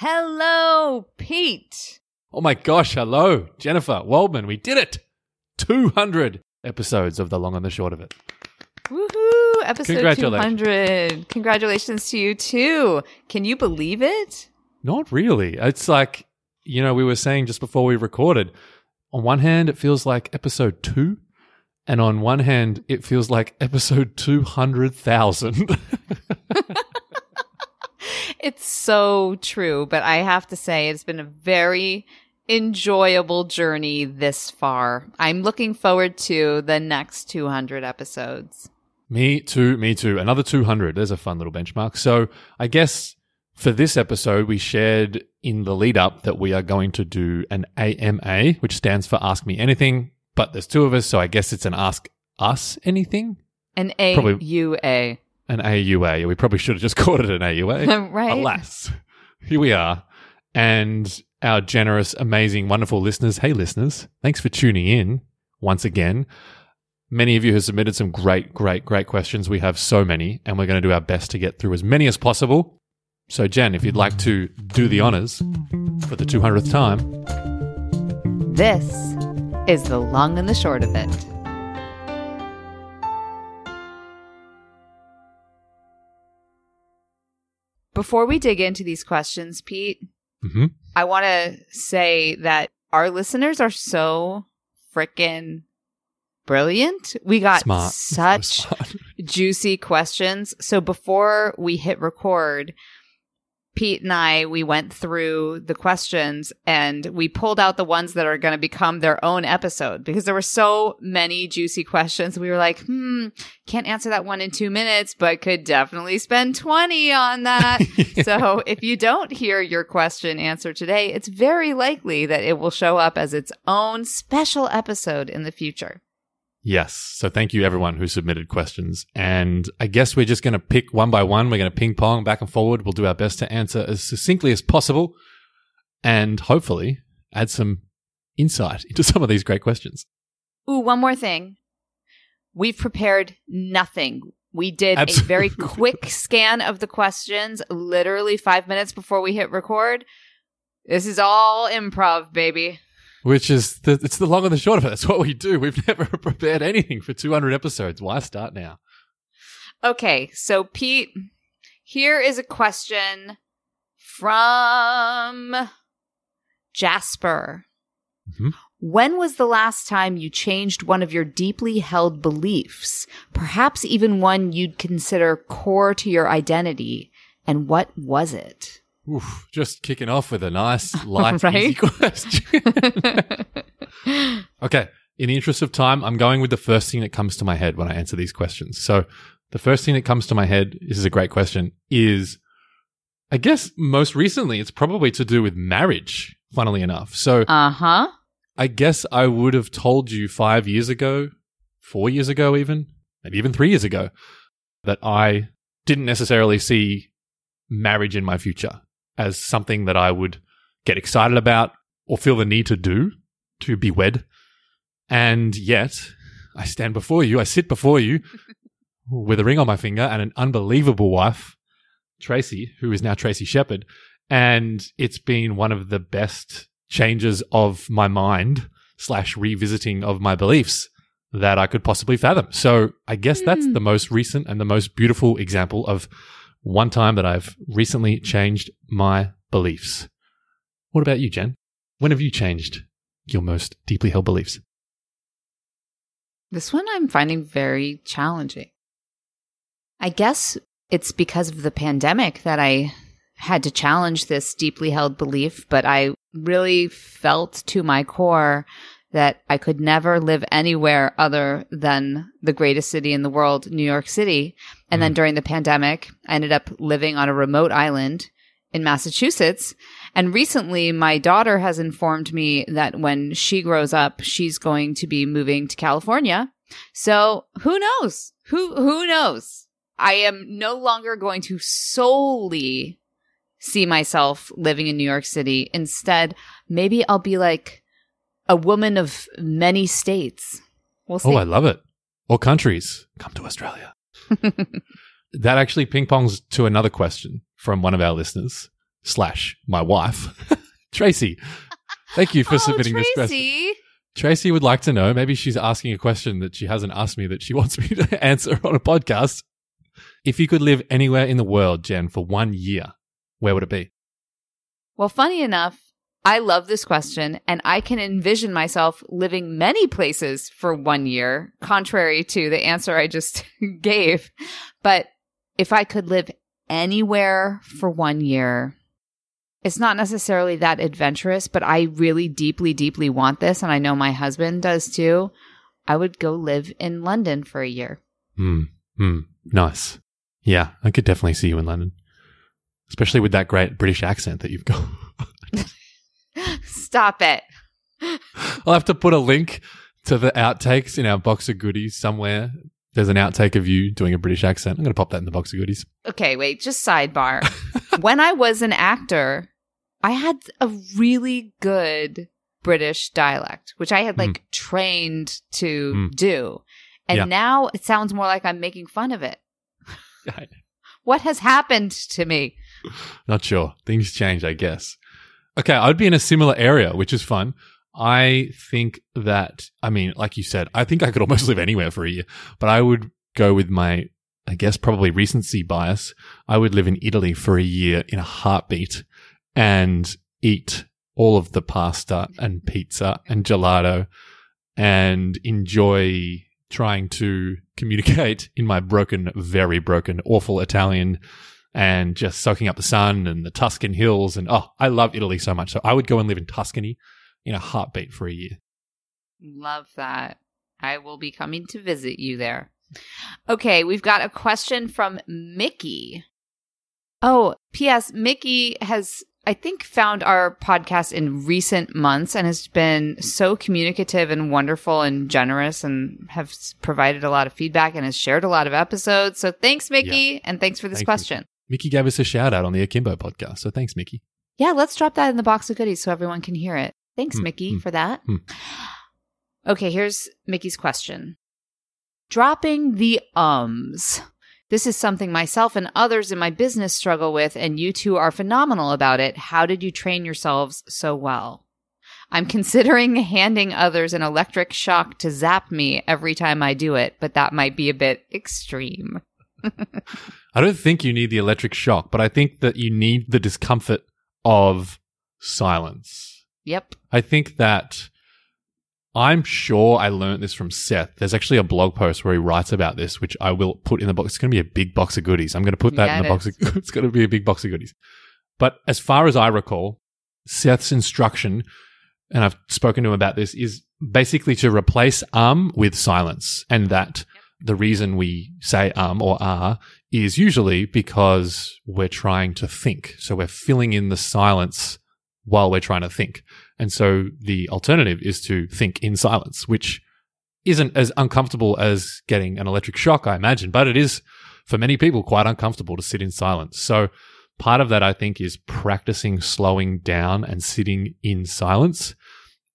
Hello, Pete. Oh my gosh, hello, Jennifer Waldman. We did it. 200 episodes of The Long and the Short of It. Woohoo! Episode Congratulations. 200. Congratulations to you too. Can you believe it? Not really. It's like, you know, we were saying just before we recorded, on one hand, it feels like episode two. And on one hand, it feels like episode 200,000. It's so true, but I have to say it's been a very enjoyable journey this far. I'm looking forward to the next 200 episodes. me too, me too. Another 200. There's a fun little benchmark. So I guess for this episode, we shared in the lead up that we are going to do an AMA, which stands for Ask Me Anything. But there's two of us, so I guess it's an Ask Us Anything. An AUA. An AUA. We probably should have just called it an AUA. right? Alas, here we are. And our generous, amazing, wonderful listeners. Hey, listeners, thanks for tuning in once again. Many of you have submitted some great, great, great questions. We have so many, and we're going to do our best to get through as many as possible. So, Jen, if you'd like to do the honors for the 200th time, This is the long and the short of it. Before we dig into these questions, Pete, Mhm. I want to say that our listeners are so freaking brilliant. We got smart. such So juicy questions. So before we hit record, Pete and I, we went through the questions and we pulled out the ones that are going to become their own episode because there were so many juicy questions. We were like, hmm, can't answer that one in two minutes, but could definitely spend 20 on that. So if you don't hear your question answered today, it's very likely that it will show up as its own special episode in the future. Yes. So thank you everyone who submitted questions. And I guess we're just going to pick one by one. We're going to ping pong back and forward. We'll do our best to answer as succinctly as possible and hopefully add some insight into some of these great questions. Ooh, one more thing. We've prepared nothing. We did a very quick scan of the questions, literally five minutes before we hit record. This is all improv, baby. Which is the, it's the long and the short of it. That's what we do. We've never prepared anything for 200 episodes. Why start now? Okay, so Pete, here is a question from Jasper. Mhm. When was the last time you changed one of your deeply held beliefs, perhaps even one you'd consider core to your identity? And what was it? Oof, just kicking off with a nice, light, Right? easy question. Okay. In the interest of time, I'm going with the first thing that comes to my head when I answer these questions. So the first thing that comes to my head, this is a great question, is I guess most recently it's probably to do with marriage, funnily enough. So Uh huh. I guess I would have told you five years ago, four years ago, even, maybe even three years ago, that I didn't necessarily see marriage in my future as something that I would get excited about or feel the need to do, to be wed. And yet, I stand before you, I sit before you with a ring on my finger and an unbelievable wife, Tracy, who is now Tracy Shepherd. And it's been one of the best changes of my mind slash revisiting of my beliefs that I could possibly fathom. So I guess that's Hmm. the most recent and the most beautiful example of one time that I've recently changed my beliefs. What about you, Jen? When have you changed your most deeply held beliefs? This one I'm finding very challenging. I guess it's because of the pandemic that I had to challenge this deeply held belief, but I really felt to my core that I could never live anywhere other than the greatest city in the world, New York City. And then mm-hmm. during the pandemic, I ended up living on a remote island in Massachusetts. And recently, my daughter has informed me that when she grows up, she's going to be moving to California. So who knows? Who, who knows? I am no longer going to solely see myself living in New York City. Instead, maybe I'll be like a woman of many states. We'll oh, see. Oh, I love it. Or countries. Come to Australia. that actually ping pongs to another question from one of our listeners. slash my wife, Tracy. Thank you for oh, submitting Tracy. this question. Tracy would like to know. Maybe she's asking a question that she hasn't asked me that she wants me to answer on a podcast. If you could live anywhere in the world, Jen, for one year, where would it be? Well, funny enough, I love this question and I can envision myself living many places for one year, contrary to the answer I just gave. But if I could live anywhere for one year, it's not necessarily that adventurous, but I really deeply, deeply want this. And I know my husband does too. I would go live in London for a year. Hmm. Hmm. Nice. Yeah, I could definitely see you in London, especially with that great British accent that you've got. Stop it. I'll have to put a link to the outtakes in our box of goodies somewhere. There's an outtake of you doing a British accent. I'm going to pop that in the box of goodies. Okay, wait, just sidebar. when I was an actor, I had a really good British dialect, which I had like trained to Mm. do. And Yeah. now it sounds more like I'm making fun of it. What has happened to me? Not sure. Things change, I guess. Okay, I'd be in a similar area, which is fun. I think that, I mean, like you said, I think I could almost live anywhere for a year, but I would go with my, I guess, probably recency bias. I would live in Italy for a year in a heartbeat and eat all of the pasta and pizza and gelato and enjoy trying to communicate in my broken, very broken, awful Italian and just soaking up the sun and the Tuscan hills. And oh, I love Italy so much. So I would go and live in Tuscany in a heartbeat for a year. Love that. I will be coming to visit you there. Okay, we've got a question from Mickey. Oh, P.S. Mickey has, I think, found our podcast in recent months and has been so communicative and wonderful and generous and has provided a lot of feedback and has shared a lot of episodes. So thanks, Mickey, and thanks for this question. Mickey gave us a shout out on the Akimbo podcast. So thanks, Mickey. Yeah, let's drop that in the box of goodies so everyone can hear it. Thanks, Hmm, Mickey, hmm, for that. hmm. Okay, here's Mickey's question. Dropping the ums. This is something myself and others in my business struggle with, and you two are phenomenal about it. How did you train yourselves so well? I'm considering handing others an electric shock to zap me every time I do it, but that might be a bit extreme. I don't think you need the electric shock, but I think that you need the discomfort of silence. Yep. I think that I'm sure I learned this from Seth. There's actually a blog post where he writes about this, which I will put in the box. It's going to be a big box of goodies. I'm going to put that Yeah, in the box. Of, it's going to be a big box of goodies. But as far as I recall, Seth's instruction, and I've spoken to him about this, is basically to replace um with silence. And that the reason we say um or ah is usually because we're trying to think. So we're filling in the silence while we're trying to think. And so the alternative is to think in silence, which isn't as uncomfortable as getting an electric shock, I imagine, but it is for many people quite uncomfortable to sit in silence. So part of that, I think, is practicing slowing down and sitting in silence.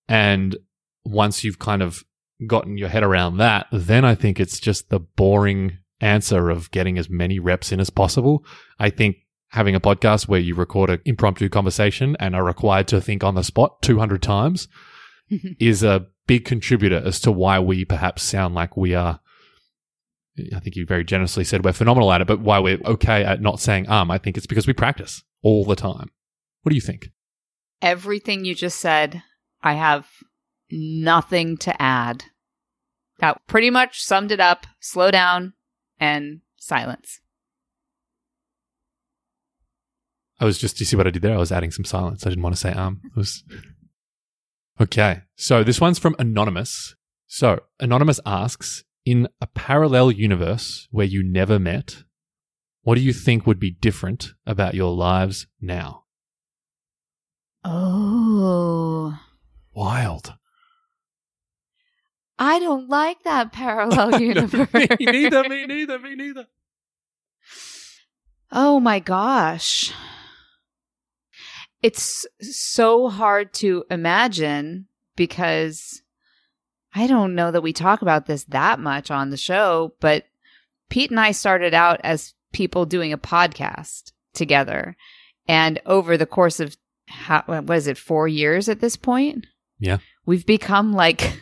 And once you've kind of gotten your head around that, then I think it's just the boring answer of getting as many reps in as possible. I think having a podcast where you record an impromptu conversation and are required to think on the spot 200 times is a big contributor as to why we perhaps sound like we are. I think you very generously said we're phenomenal at it, but why we're okay at not saying um, I think it's because we practice all the time. What do you think? Everything you just said, I have nothing to add. That pretty much summed it up. Slow down and silence. I was just, you see what I did there? I was adding some silence. I didn't want to say um. It was okay. So this one's from Anonymous. So Anonymous asks, in a parallel universe where you never met, what do you think would be different about your lives now? Oh. Wild. I don't like that parallel universe. me neither. Me neither. Me neither. Oh my gosh. It's so hard to imagine because I don't know that we talk about this that much on the show, but Pete and I started out as people doing a podcast together. And over the course of how, what is it, four years at this point? Yeah. We've become like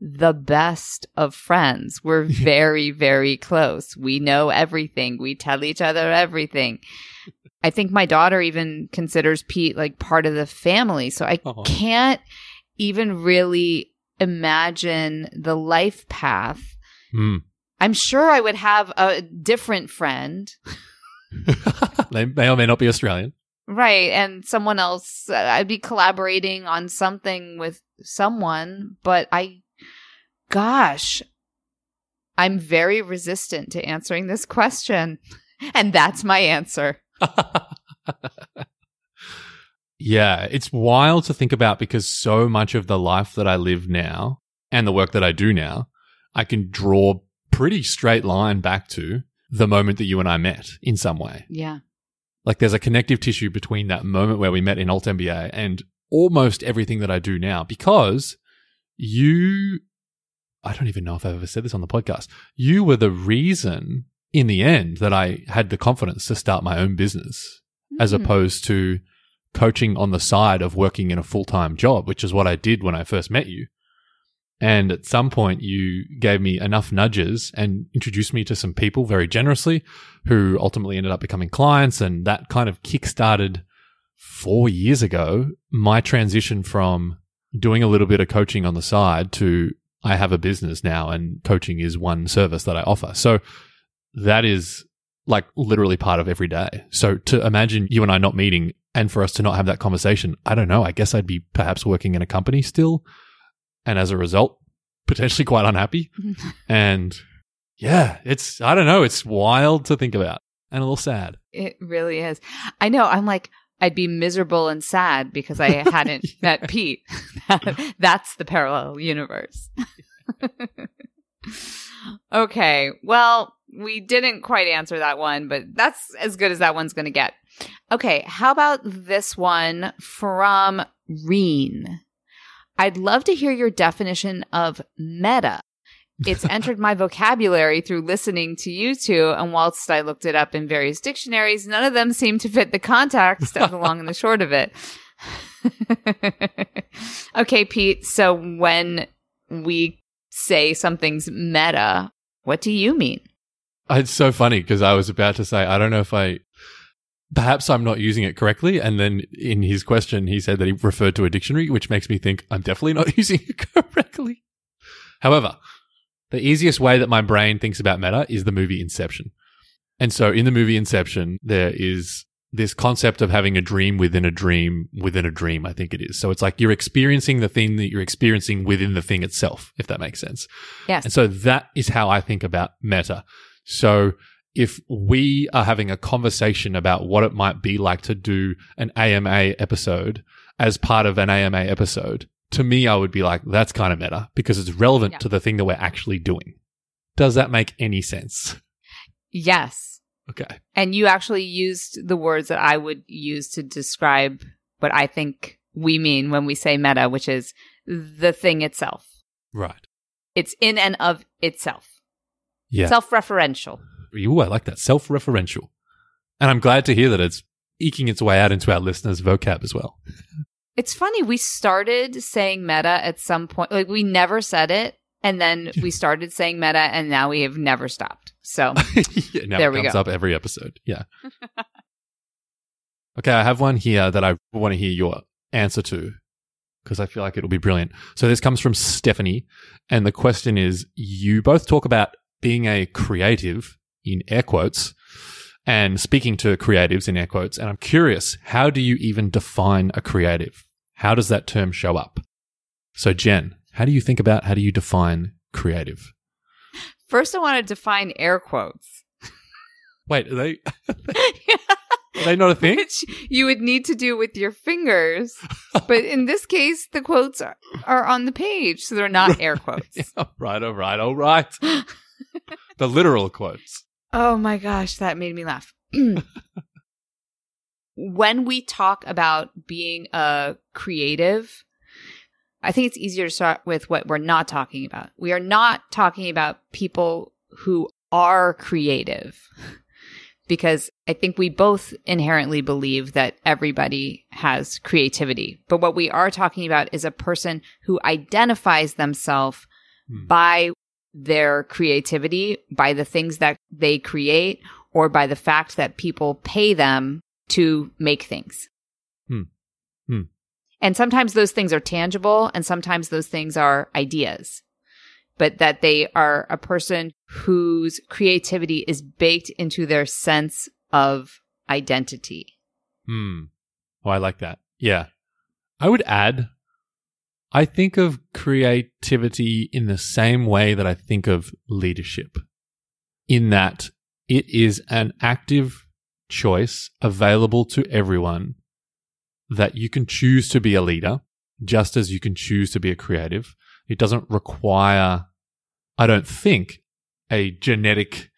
the best of friends. We're very, very close. We know everything. We tell each other everything. I think my daughter even considers Pete like part of the family. So I Aw. can't even really imagine the life path. Hmm. I'm sure I would have a different friend, they may or may not be Australian. right? And someone else, uh, I'd be collaborating on something with someone, but I, gosh, I'm very resistant to answering this question. And that's my answer. yeah, it's wild to think about because so much of the life that I live now and the work that I do now, I can draw pretty straight line back to the moment that you and I met in some way. Yeah. Like there's a connective tissue between that moment where we met in altMBA and almost everything that I do now because you, I don't even know if I've ever said this on the podcast. You were the reason in the end that I had the confidence to start my own business as Hmm. opposed to coaching on the side of working in a full time job, which is what I did when I first met you. And at some point, you gave me enough nudges and introduced me to some people very generously who ultimately ended up becoming clients. And that kind of kickstarted four years ago my transition from doing a little bit of coaching on the side to I have a business now and coaching is one service that I offer. So that is like literally part of every day. So to imagine you and I not meeting and for us to not have that conversation, I don't know. I guess I'd be perhaps working in a company still. And as a result, potentially quite unhappy. Mm-hmm. and yeah, it's, I don't know. It's wild to think about and a little sad. It really is. I know. I'm like, I'd be miserable and sad because I hadn't met Pete. That's the parallel universe. okay. Well, we didn't quite answer that one, but that's as good as that one's going to get. Okay. How about this one from Reen? I'd love to hear your definition of meta. It's entered my vocabulary through listening to you two, and whilst I looked it up in various dictionaries, none of them seem to fit the context of the long and the short of it. okay, Pete. So when we say something's meta, what do you mean? Uh, it's so funny because I was about to say, I don't know if I, perhaps I'm not using it correctly. And then in his question, he said that he referred to a dictionary, which makes me think I'm definitely not using it correctly. However, the easiest way that my brain thinks about meta is the movie Inception. And so in the movie Inception, there is this concept of having a dream within a dream within a dream, I think it is. So it's like you're experiencing the thing that you're experiencing within the thing itself, if that makes sense. Yes. And so that is how I think about meta. So if we are having a conversation about what it might be like to do an AMA episode as part of an AMA episode, to me, I would be like, that's kind of meta because it's relevant Yeah. to the thing that we're actually doing. Does that make any sense? Yes. Okay. And you actually used the words that I would use to describe what I think we mean when we say meta, which is the thing itself. Right. It's in and of itself. Yeah. Self referential. Ooh, I like that. Self referential. And I'm glad to hear that it's eking its way out into our listeners' vocab as well. It's funny. We started saying meta at some point. Like we never said it. And then we started saying meta and now we have never stopped. So yeah, now There it we comes go. up every episode. Yeah. okay, I have one here that I want to hear your answer to because I feel like it'll be brilliant. So this comes from Stephanie, and the question is: You both talk about being a creative in air quotes and speaking to creatives in air quotes, and I'm curious, how do you even define a creative? How does that term show up? So Jen, how do you think about how do you define creative? first I want to define air quotes. Wait, are they are they not a thing? Which you would need to do with your fingers. But in this case, the quotes are, are on the page, so they're not air quotes. Yeah, all right, all right, all right. the literal quotes. Oh my gosh, that made me laugh. when we talk about being a creative, I think it's easier to start with what we're not talking about. We are not talking about people who are creative. because I think we both inherently believe that everybody has creativity. But what we are talking about is a person who identifies themselves Hmm. by their creativity, by the things that they create, or by the fact that people pay them to make things. Hmm. Hmm. And sometimes those things are tangible and sometimes those things are ideas. But that they are a person whose creativity is baked into their sense of identity. Hmm. Oh, I like that. Yeah. I would add, I think of creativity in the same way that I think of leadership, in that it is an active choice available to everyone that you can choose to be a leader, just as you can choose to be a creative. It doesn't require, I don't think, a genetic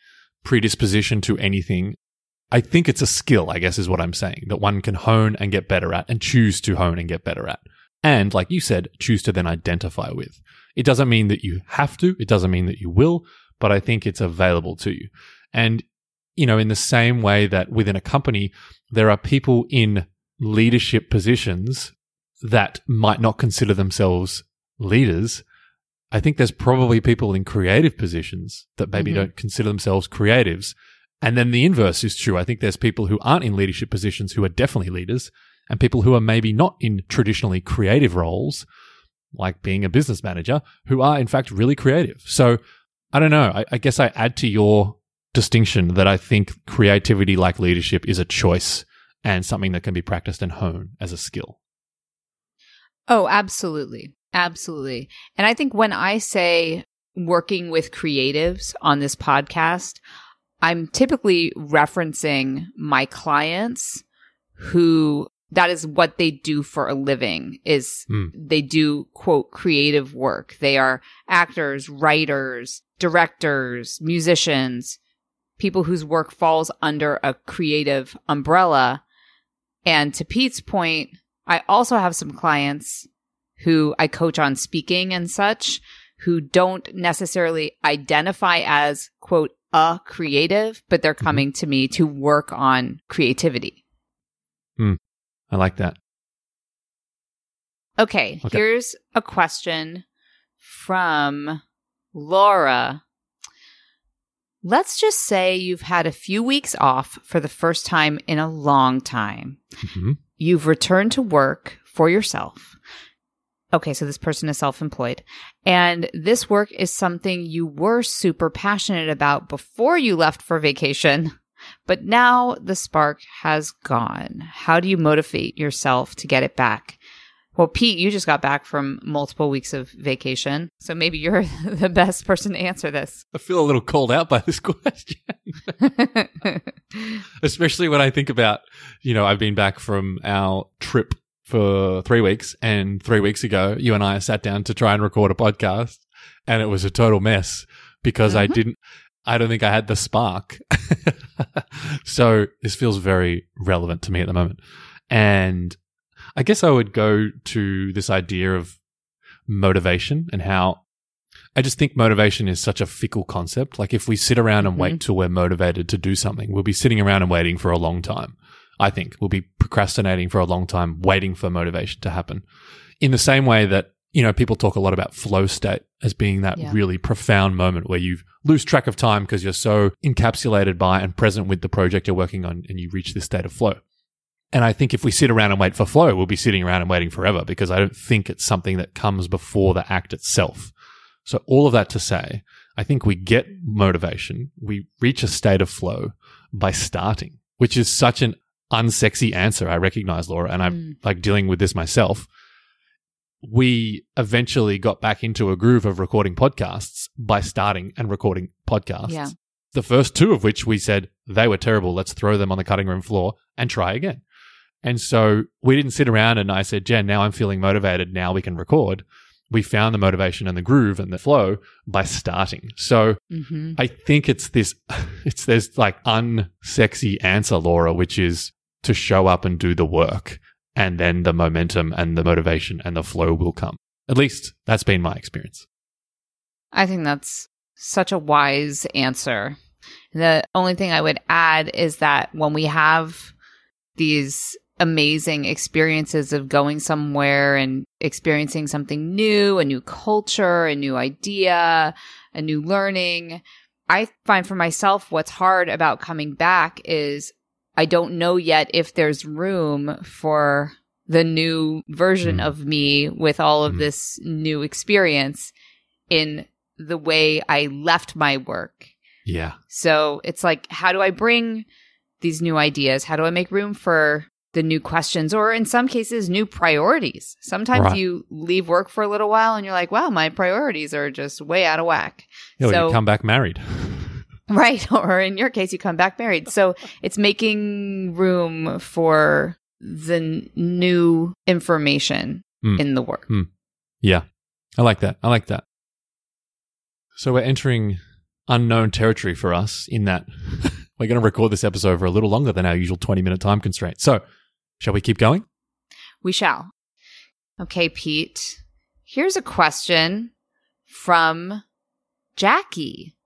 predisposition to anything. I think it's a skill, I guess is what I'm saying, that one can hone and get better at and choose to hone and get better at. And like you said, choose to then identify with. It doesn't mean that you have to. It doesn't mean that you will, but I think it's available to you. And, you know, in the same way that within a company, there are people in leadership positions that might not consider themselves leaders. I think there's probably people in creative positions that maybe Mhm. don't consider themselves creatives. And then the inverse is true. I think there's people who aren't in leadership positions who are definitely leaders and people who are maybe not in traditionally creative roles, like being a business manager, who are in fact really creative. So I don't know. I, I guess I add to your distinction that I think creativity like leadership is a choice and something that can be practiced and honed as a skill. Oh, absolutely. Absolutely. And I think when I say working with creatives on this podcast, I'm typically referencing my clients who that is what they do for a living is Mm. they do quote creative work. They are actors, writers, directors, musicians, people whose work falls under a creative umbrella. And to Pete's point, I also have some clients who I coach on speaking and such who don't necessarily identify as quote a creative, but they're coming to me to work on creativity. Hmm. I like that. Okay, Okay. here's a question from Laura. Let's just say you've had a few weeks off for the first time in a long time. Mhm. You've returned to work for yourself. Okay, so this person is self employed. And this work is something you were super passionate about before you left for vacation, but now the spark has gone. How do you motivate yourself to get it back? Well, Pete, you just got back from multiple weeks of vacation. So maybe you're the best person to answer this. I feel a little called out by this question. especially when I think about, you know, I've been back from our trip for three weeks, and three weeks ago, you and I sat down to try and record a podcast, and it was a total mess because I Mhm. didn't. I don't think I had the spark. so this feels very relevant to me at the moment. And I guess I would go to this idea of motivation and how I just think motivation is such a fickle concept. Like if we sit around and wait mm-hmm. till we're motivated to do something, we'll be sitting around and waiting for a long time. I think we'll be procrastinating for a long time, waiting for motivation to happen. In the same way that, you know, people talk a lot about flow state as being that Yeah. really profound moment where you lose track of time because you're so encapsulated by and present with the project you're working on and you reach this state of flow. And I think if we sit around and wait for flow, we'll be sitting around and waiting forever because I don't think it's something that comes before the act itself. So all of that to say, I think we get motivation. We reach a state of flow by starting, which is such an unsexy answer. I recognize Laura and I'm Mm. like dealing with this myself. We eventually got back into a groove of recording podcasts by starting and recording podcasts. Yeah. The first two of which we said they were terrible. Let's throw them on the cutting room floor and try again. And so we didn't sit around and I said, Jen, now I'm feeling motivated. Now we can record. We found the motivation and the groove and the flow by starting. So hmm I think it's this, it's this like unsexy answer, Laura, which is to show up and do the work. And then the momentum and the motivation and the flow will come. At least that's been my experience. I think that's such a wise answer. The only thing I would add is that when we have these amazing experiences of going somewhere and experiencing something new, a new culture, a new idea, a new learning, I find for myself what's hard about coming back is I don't know yet if there's room for the new version Mm. of me with all of Mm. this new experience in the way I left my work. Yeah. So it's like, how do I bring these new ideas? How do I make room for the new questions or in some cases, new priorities? Sometimes Right. you leave work for a little while and you're like, wow, my priorities are just way out of whack. Yeah, So- you come back married. Right. Or in your case, you come back married. So it's making room for the n- new information Mm. in the work. Yeah. I like that. I like that. So we're entering unknown territory for us in that we're going to record this episode for a little longer than our usual 20 minute time constraint. So, shall we keep going? We shall. Okay, Pete. Here's a question from Jackie.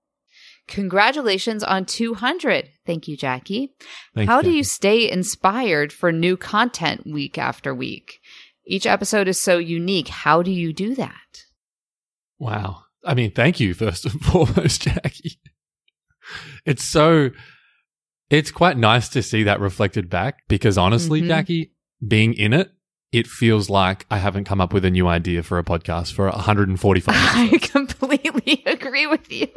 Congratulations on 200. Thank you, Jackie. Thanks, How do you stay inspired for new content week after week? Each episode is so unique. How do you do that? Wow. I mean, thank you first and foremost, Jackie. It's so it's quite nice to see that reflected back because honestly, Mhm. Jackie, being in it, it feels like I haven't come up with a new idea for a podcast for 145 I completely agree with you.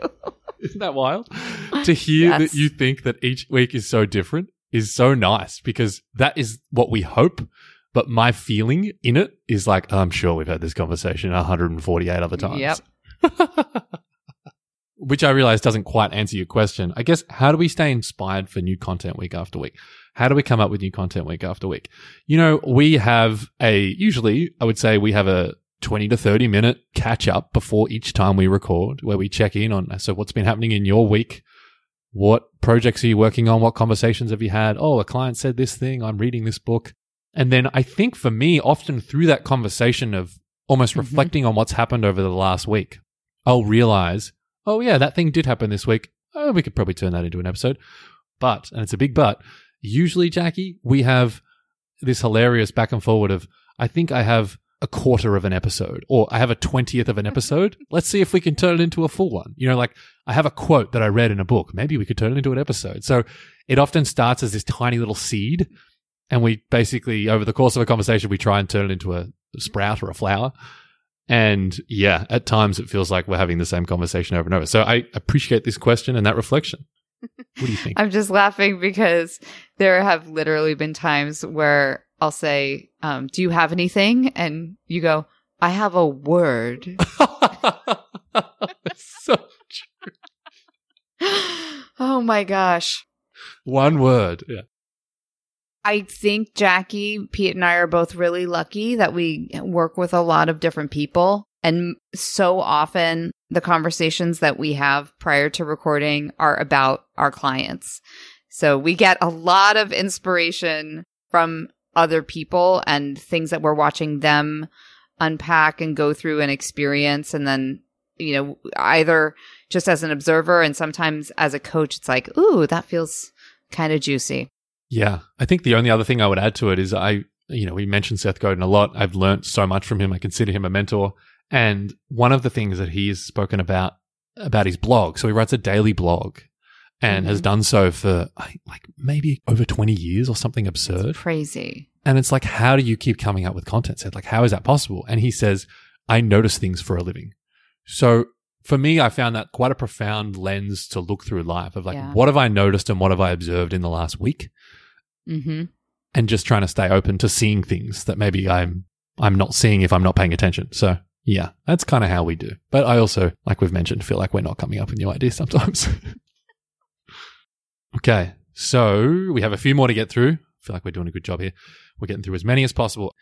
Isn't that wild? To hear Yes. that you think that each week is so different is so nice because that is what we hope. But my feeling in it is like, I'm sure we've had this conversation 148 other times. Yep. Which I realize doesn't quite answer your question. I guess, how do we stay inspired for new content week after week? How do we come up with new content week after week? You know, we have a, usually, I would say we have a 20 to 30 minute catch up before each time we record where we check in on, so what's been happening in your week? What projects are you working on? What conversations have you had? Oh, a client said this thing. I'm reading this book. And then I think for me, often through that conversation of almost Mhm. reflecting on what's happened over the last week, I'll realize, oh, yeah, that thing did happen this week. Oh, we could probably turn that into an episode. But, and it's a big but, usually, Jackie, we have this hilarious back and forward of, I think I have a quarter of an episode or I have a 20th of an episode. Let's see if we can turn it into a full one. You know, like I have a quote that I read in a book. Maybe we could turn it into an episode. So it often starts as this tiny little seed. And we basically, over the course of a conversation, we try and turn it into a sprout or a flower. And yeah, at times it feels like we're having the same conversation over and over. So I appreciate this question and that reflection. What do you think? I'm just laughing because there have literally been times where I'll say, um, Do you have anything? And you go, I have a word. so true. oh my gosh. one word. Yeah. I think Jackie, Pete, and I are both really lucky that we work with a lot of different people. And so often the conversations that we have prior to recording are about our clients. So we get a lot of inspiration from other people and things that we're watching them unpack and go through and experience. And then, you know, either just as an observer and sometimes as a coach, it's like, ooh, that feels kind of juicy. Yeah. I think the only other thing I would add to it is I, you know, we mentioned Seth Godin a lot. I've learnt so much from him. I consider him a mentor. And one of the things that he's spoken about, about his blog. So he writes a daily blog and has Mhm. done so for like maybe over 20 years or something absurd. Crazy. And it's like, how do you keep coming up with content? Said like, how is that possible? And he says, I notice things for a living. So for me, I found that quite a profound lens to look through life of like, Yeah. what have I noticed and what have I observed in the last week? Mm-hmm. And just trying to stay open to seeing things that maybe I'm, I'm not seeing if I'm not paying attention. So yeah, that's kind of how we do. But I also, like we've mentioned, feel like we're not coming up with new ideas sometimes. okay. So we have a few more to get through. I feel like we're doing a good job here. We're getting through as many as possible.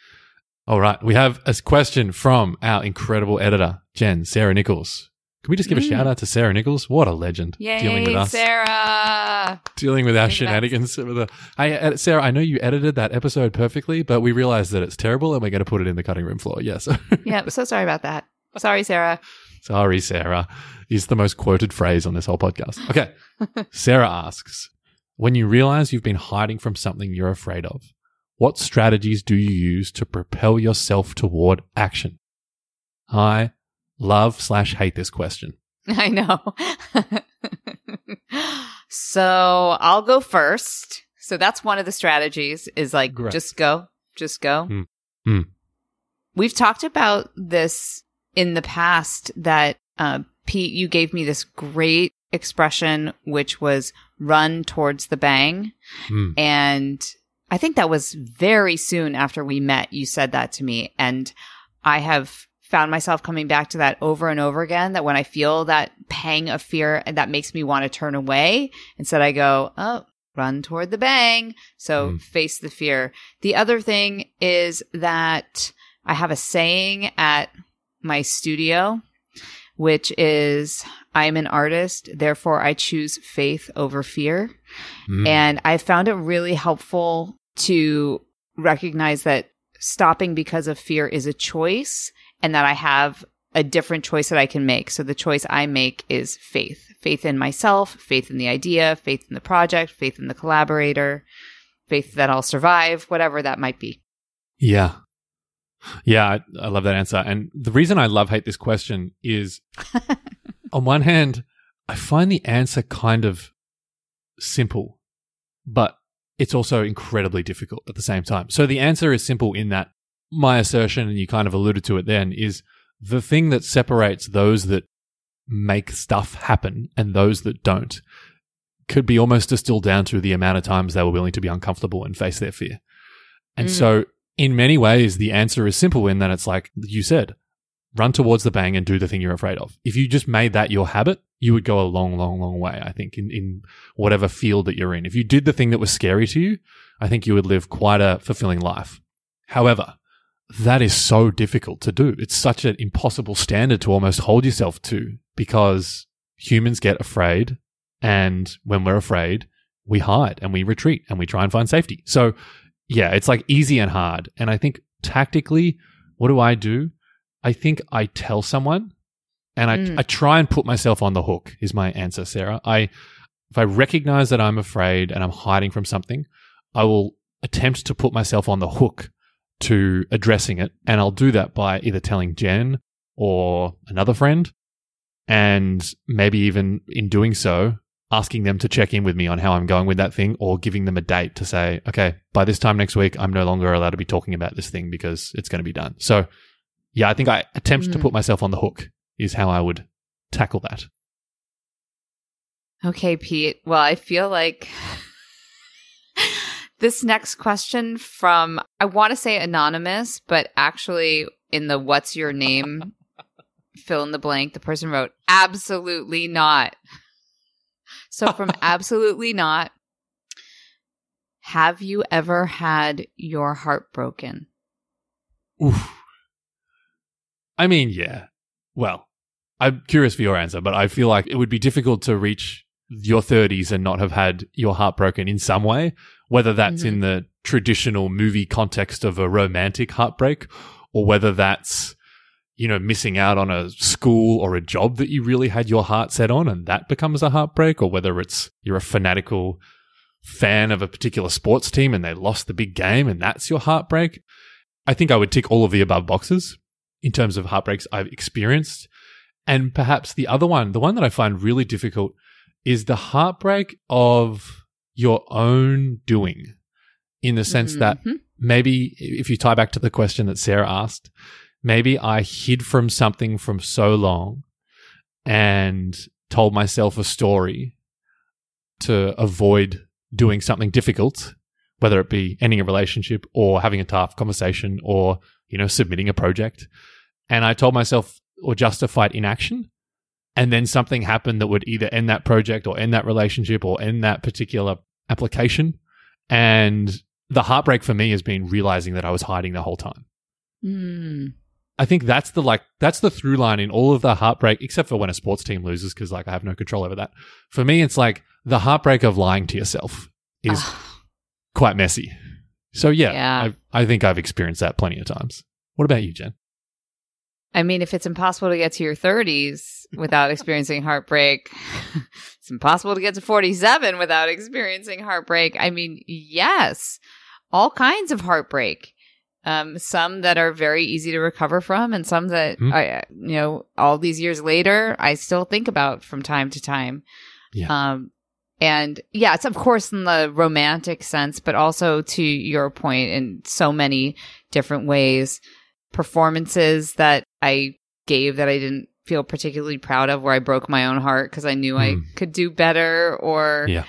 All right. We have a question from our incredible editor, Jen, Sarah Nichols. Can we just give a shout out to Sarah Nichols? What a legend. dealing with us. Sarah! Dealing with our shenanigans. With the, I, uh, Sarah, I know you edited that episode perfectly, but we realized that it's terrible and we're going to put it in the cutting room floor. Yes. Yeah, so sorry about that. Sorry, Sarah. Sorry, Sarah. Is the most quoted phrase on this whole podcast. Okay. Sarah asks When you realize you've been hiding from something you're afraid of, what strategies do you use to propel yourself toward action? I love slash hate this question. I know. so I'll go first. So that's one of the strategies is like just go, just go. Mm. Mm. We've talked about this in the past that uh, Pete, you gave me this great expression, which was run towards the bang. Hmm. And I think that was very soon after we met. You said that to me. And I have found myself coming back to that over and over again that when I feel that pang of fear and that makes me want to turn away, instead I go, oh, run toward the bang. So Mm. face the fear. The other thing is that I have a saying at my studio, which is I'm an artist, therefore I choose faith over fear. Mm. And I found it really helpful to recognize that stopping because of fear is a choice and that I have a different choice that I can make. So the choice I make is faith faith in myself, faith in the idea, faith in the project, faith in the collaborator, faith that I'll survive, whatever that might be. Yeah. Yeah, I, I love that answer. And the reason I love hate this question is on one hand, I find the answer kind of simple, but it's also incredibly difficult at the same time. So the answer is simple in that my assertion, and you kind of alluded to it then, is the thing that separates those that make stuff happen and those that don't could be almost distilled down to the amount of times they were willing to be uncomfortable and face their fear. And Mm. so, in many ways, the answer is simple in that it's like you said, run towards the bang and do the thing you're afraid of. If you just made that your habit, you would go a long, long, long way, I think, in, in whatever field that you're in. If you did the thing that was scary to you, I think you would live quite a fulfilling life. However, that is so difficult to do. It's such an impossible standard to almost hold yourself to because humans get afraid. And when we're afraid, we hide and we retreat and we try and find safety. So, yeah, it's like easy and hard. And I think tactically, what do I do? I think I tell someone and I, Mm. I try and put myself on the hook, is my answer, Sarah. I, if I recognize that I'm afraid and I'm hiding from something, I will attempt to put myself on the hook to addressing it. And I'll do that by either telling Jen or another friend. And maybe even in doing so, asking them to check in with me on how I'm going with that thing or giving them a date to say, okay, by this time next week, I'm no longer allowed to be talking about this thing because it's going to be done. So, yeah, I think I attempt to Mm. put myself on the hook is how I would tackle that. Okay, Pete. Well, I feel like this next question from, I want to say anonymous, but actually in the what's your name fill in the blank, the person wrote, absolutely not. So from absolutely not, have you ever had your heart broken? Oof. I mean, yeah. Well, I'm curious for your answer, but I feel like it would be difficult to reach your 30s and not have had your heart broken in some way, whether that's Mhm. in the traditional movie context of a romantic heartbreak or whether that's, you know, missing out on a school or a job that you really had your heart set on and that becomes a heartbreak, or whether it's you're a fanatical fan of a particular sports team and they lost the big game and that's your heartbreak. I think I would tick all of the above boxes in terms of heartbreaks I've experienced. And perhaps the other one, the one that I find really difficult, is the heartbreak of your own doing, in the sense that Mhm. maybe if you tie back to the question that Sarah asked, maybe I hid from something from so long and told myself a story to avoid doing something difficult, whether it be ending a relationship or having a tough conversation or, you know, submitting a project. And I told myself or justified inaction. And then something happened that would either end that project or end that relationship or end that particular application. And the heartbreak for me has been realizing that I was hiding the whole time. Mm. I think that's the like that's the through line in all of the heartbreak, except for when a sports team loses, because like I have no control over that. For me, it's like the heartbreak of lying to yourself is quite messy. So yeah, Yeah. I, I think I've experienced that plenty of times. What about you, Jen? I mean, if it's impossible to get to your 30s without experiencing heartbreak, it's impossible to get to 47 without experiencing heartbreak. I mean, yes, all kinds of heartbreak. Um, some that are very easy to recover from, and some that Hmm. I, you know, all these years later, I still think about from time to time. Yeah. Um, and yeah, it's of course in the romantic sense, but also to your point in so many different ways. Performances that I gave that I didn't feel particularly proud of, where I broke my own heart because I knew I Mm. could do better, or Yeah.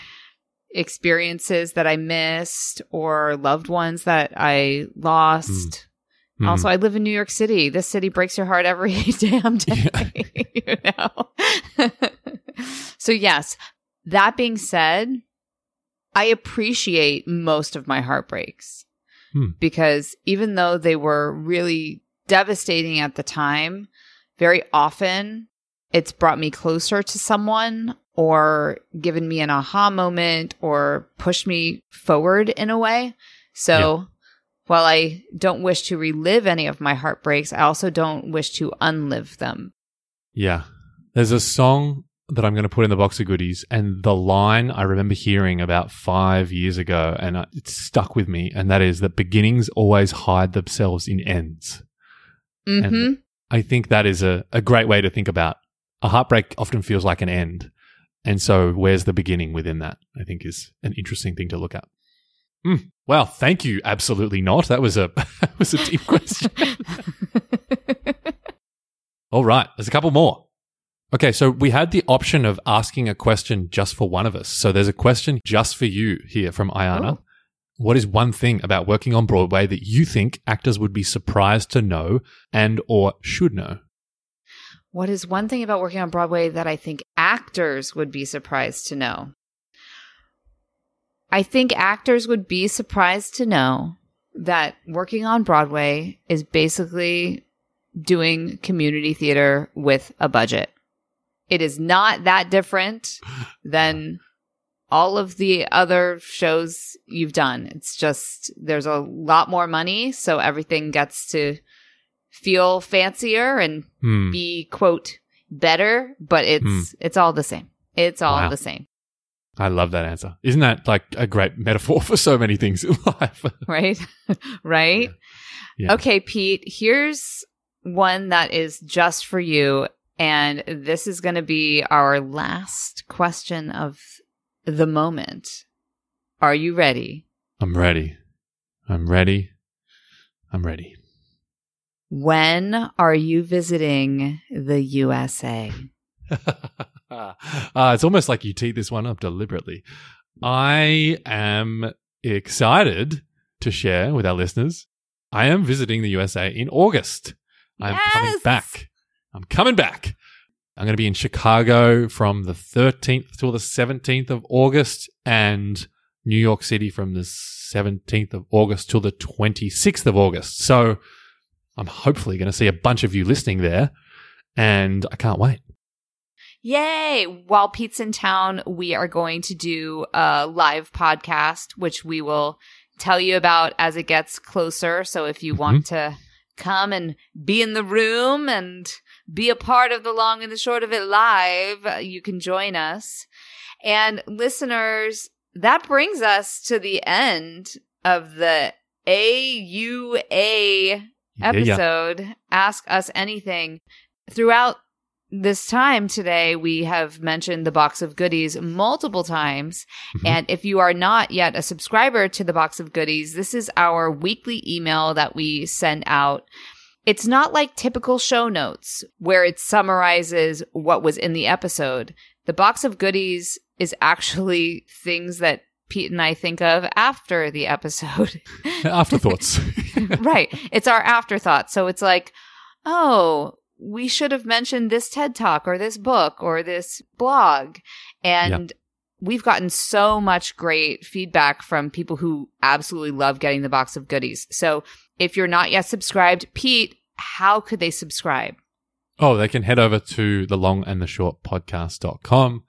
experiences that I missed, or loved ones that I lost. Mm. Also, I live in New York City. This city breaks your heart every damn day. you know. so yes. That being said, I appreciate most of my heartbreaks Hmm. because even though they were really devastating at the time, very often it's brought me closer to someone or given me an aha moment or pushed me forward in a way. So while I don't wish to relive any of my heartbreaks, I also don't wish to unlive them. Yeah. There's a song that I'm going to put in the box of goodies, and the line I remember hearing about five years ago, and I- it's stuck with me, and that is that beginnings always hide themselves in ends. Mm-hmm. And- I think that is a, a great way to think about a heartbreak often feels like an end. And so where's the beginning within that? I think is an interesting thing to look at. Mm. Well, thank you. Absolutely not. That was a that was a deep question. All right, there's a couple more. Okay, so we had the option of asking a question just for one of us. So there's a question just for you here from Ayana. Oh. What is one thing about working on Broadway that you think actors would be surprised to know and or should know? What is one thing about working on Broadway that I think actors would be surprised to know? I think actors would be surprised to know that working on Broadway is basically doing community theater with a budget. It is not that different than all of the other shows you've done. It's just there's a lot more money, so everything gets to feel fancier and Hmm. be quote better, but it's Hmm. it's all the same. It's all Wow. the same, I love that answer. Isn't that like a great metaphor for so many things in life? right? right? Yeah. Okay, Pete, here's one that is just for you and this is going to be our last question of the moment. Are you ready? I'm ready. I'm ready. I'm ready. When are you visiting the USA? uh, it's almost like you teed this one up deliberately. I am excited to share with our listeners. I am visiting the USA in August. I'm coming back. I'm coming back. I'm going to be in Chicago from the 13th till the 17th of August and New York City from the 17th of August till the 26th of August. So I'm hopefully going to see a bunch of you listening there and I can't wait. Yay! While Pete's in town, we are going to do a live podcast, which we will tell you about as it gets closer. So if you want mm-hmm. to come and be in the room and be a part of the long and the short of it live, you can join us. And listeners, that brings us to the end of the AUA Yeah, yeah. episode, Ask Us Anything. Throughout this time today, we have mentioned the box of goodies multiple times. Mhm. And if you are not yet a subscriber to the box of goodies, this is our weekly email that we send out. It's not like typical show notes where it summarizes what was in the episode. The box of goodies is actually things that Pete and I think of after the episode. Afterthoughts. right. It's our afterthought. So it's like, oh, we should have mentioned this TED talk or this book or this blog. And we've gotten so much great feedback from people who absolutely love getting the box of goodies. So if you're not yet subscribed, Pete, how could they subscribe? Oh, they can head over to the long and the short podcast.com.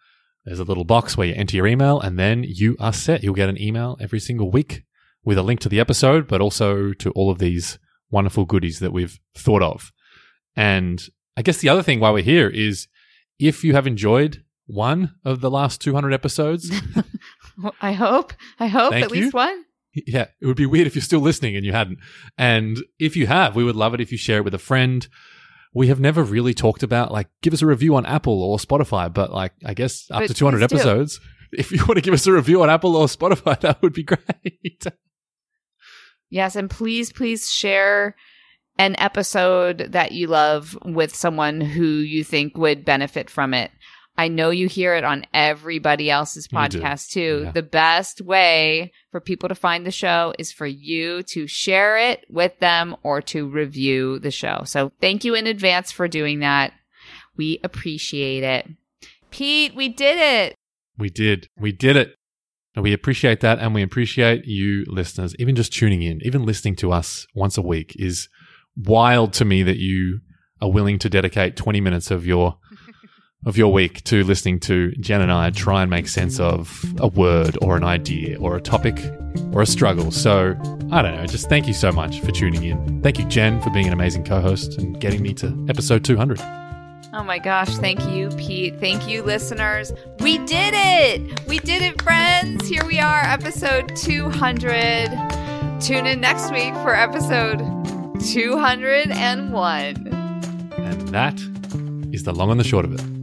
There's a little box where you enter your email and then you are set. You'll get an email every single week with a link to the episode, but also to all of these wonderful goodies that we've thought of. And I guess the other thing while we're here is if you have enjoyed one of the last 200 episodes, I hope. I hope at you. least one. Yeah, it would be weird if you're still listening and you hadn't. And if you have, we would love it if you share it with a friend. We have never really talked about like give us a review on Apple or Spotify, but like I guess up But to 200 please do. episodes, if you want to give us a review on Apple or Spotify, that would be great. Yes, and please, please share an episode that you love with someone who you think would benefit from it. I know you hear it on everybody else's podcast too. Yeah. The best way for people to find the show is for you to share it with them or to review the show. So thank you in advance for doing that. We appreciate it. Pete, we did it. We did. We did it. And we appreciate that. And we appreciate you listeners, even just tuning in, even listening to us once a week is wild to me that you are willing to dedicate 20 minutes of your of your week to listening to Jen and I try and make sense of a word or an idea or a topic or a struggle. So I don't know. Just thank you so much for tuning in. Thank you, Jen, for being an amazing co-host and getting me to episode 200. Oh my gosh, thank you, Pete. Thank you, listeners. We did it! We did it, friends! Here we are, episode 200. Tune in next week for episode 201. And that is the long and the short of it.